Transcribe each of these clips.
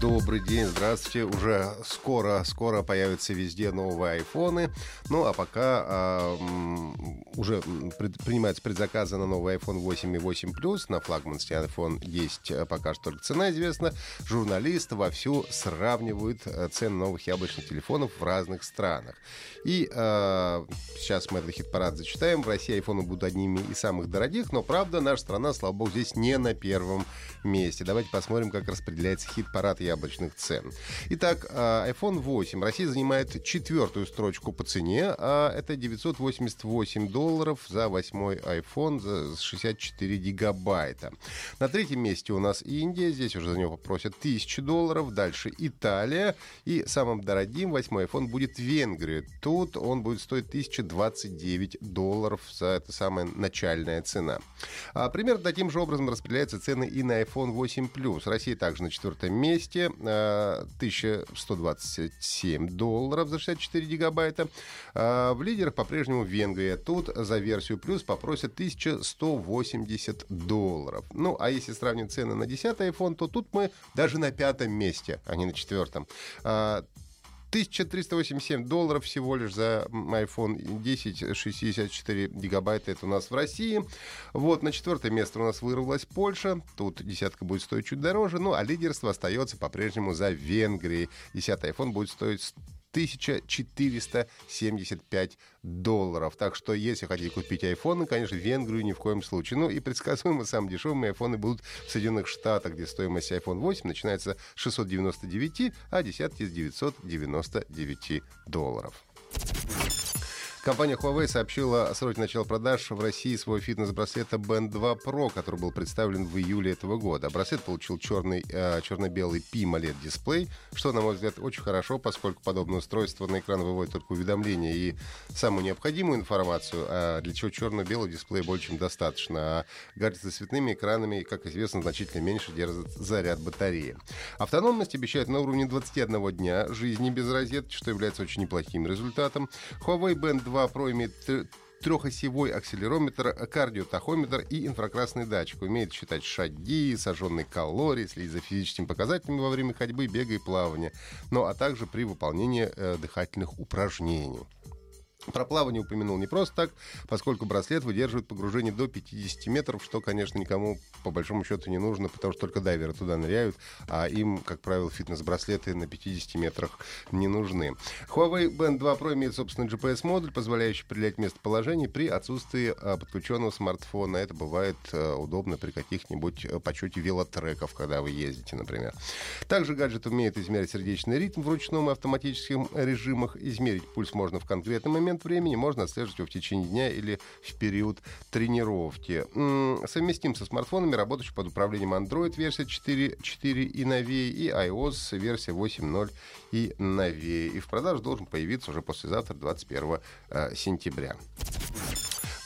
Добрый день, здравствуйте. Уже скоро, скоро появятся везде новые айфоны. Ну, а пока а, уже пред- принимаются предзаказы на новый iPhone 8 и 8 Plus. На флагманский iPhone есть а, пока что только цена известна. Журналисты вовсю сравнивают а, цены новых яблочных телефонов в разных странах. И а, сейчас мы этот хит-парад зачитаем. В России айфоны будут одними из самых дорогих, но, правда, наша страна, слава богу, здесь не на первом месте. Давайте посмотрим, как распределяется хит-парад яблочных цен. Итак, а, iPhone 8. Россия занимает четвертую строчку по цене. а Это 988 долларов за восьмой iPhone за 64 гигабайта. На третьем месте у нас Индия. Здесь уже за него попросят 1000 долларов. Дальше Италия. И самым дорогим восьмой iPhone будет Венгрия. Тут он будет стоить 1029 долларов за это самая начальная цена. А, примерно таким же образом распределяются цены и на iPhone 8 Plus. Россия также на четвертом месте. А, 1127 долларов за 64 гигабайта. А, в лидерах по-прежнему Венгрия. Тут за версию плюс попросят 1180 долларов. Ну, а если сравнить цены на 10 iPhone, то тут мы даже на пятом месте, а не на четвертом. А, 1387 долларов всего лишь за iPhone 10, 64 гигабайта. Это у нас в России. Вот, на четвертое место у нас вырвалась Польша. Тут десятка будет стоить чуть дороже. Ну, а лидерство остается по-прежнему за Венгрией. Десятый iPhone будет стоить 1475 долларов. Так что, если хотите купить айфоны, конечно, Венгрию ни в коем случае. Ну и предсказуемо самые дешевые айфоны будут в Соединенных Штатах, где стоимость iPhone 8 начинается с 699, а десятки с 999 долларов. Компания Huawei сообщила о сроке начала продаж в России своего фитнес-браслета Band 2 Pro, который был представлен в июле этого года. Браслет получил черный, э, черно-белый PIMOLED дисплей, что, на мой взгляд, очень хорошо, поскольку подобное устройство на экран выводит только уведомления и самую необходимую информацию, а для чего черно-белый дисплей более чем достаточно. А гаджеты цветными экранами, как известно, значительно меньше держат заряд батареи. Автономность обещает на уровне 21 дня жизни без розетки, что является очень неплохим результатом. Huawei Band 2 Pro имеет тр- трехосевой акселерометр, кардиотахометр и инфракрасный датчик. Умеет считать шаги, сожженные калории, следить за физическими показателями во время ходьбы, бега и плавания, ну а также при выполнении э, дыхательных упражнений. Про плавание упомянул не просто так, поскольку браслет выдерживает погружение до 50 метров, что, конечно, никому по большому счету не нужно, потому что только дайверы туда ныряют, а им, как правило, фитнес-браслеты на 50 метрах не нужны. Huawei Band 2 Pro имеет собственный GPS-модуль, позволяющий определять местоположение при отсутствии а, подключенного смартфона. Это бывает а, удобно при каких-нибудь а, почете велотреков, когда вы ездите, например. Также гаджет умеет измерять сердечный ритм в ручном и автоматическом режимах. Измерить пульс можно в конкретный момент времени, можно отслеживать его в течение дня или в период тренировки. Совместим со смартфонами, работающими под управлением Android версия 4.4 и новее, и iOS версия 8.0 и новее. И в продаже должен появиться уже послезавтра, 21 э, сентября.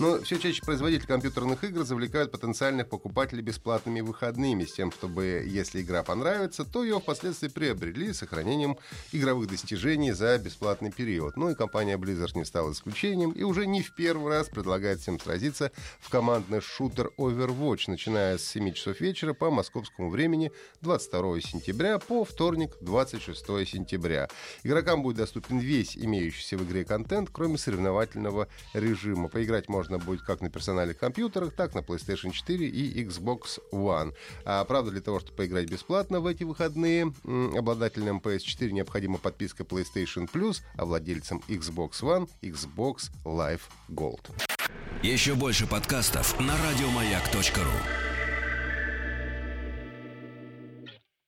Но все чаще производители компьютерных игр завлекают потенциальных покупателей бесплатными выходными, с тем, чтобы, если игра понравится, то ее впоследствии приобрели с сохранением игровых достижений за бесплатный период. Ну и компания Blizzard не стала исключением и уже не в первый раз предлагает всем сразиться в командный шутер Overwatch, начиная с 7 часов вечера по московскому времени 22 сентября по вторник 26 сентября. Игрокам будет доступен весь имеющийся в игре контент, кроме соревновательного режима. Поиграть можно будет как на персональных компьютерах, так на PlayStation 4 и Xbox One. А, правда, для того, чтобы поиграть бесплатно в эти выходные, обладателям PS4 необходима подписка PlayStation Plus, а владельцам Xbox One Xbox Live Gold. Еще больше подкастов на радиомаяк.ру.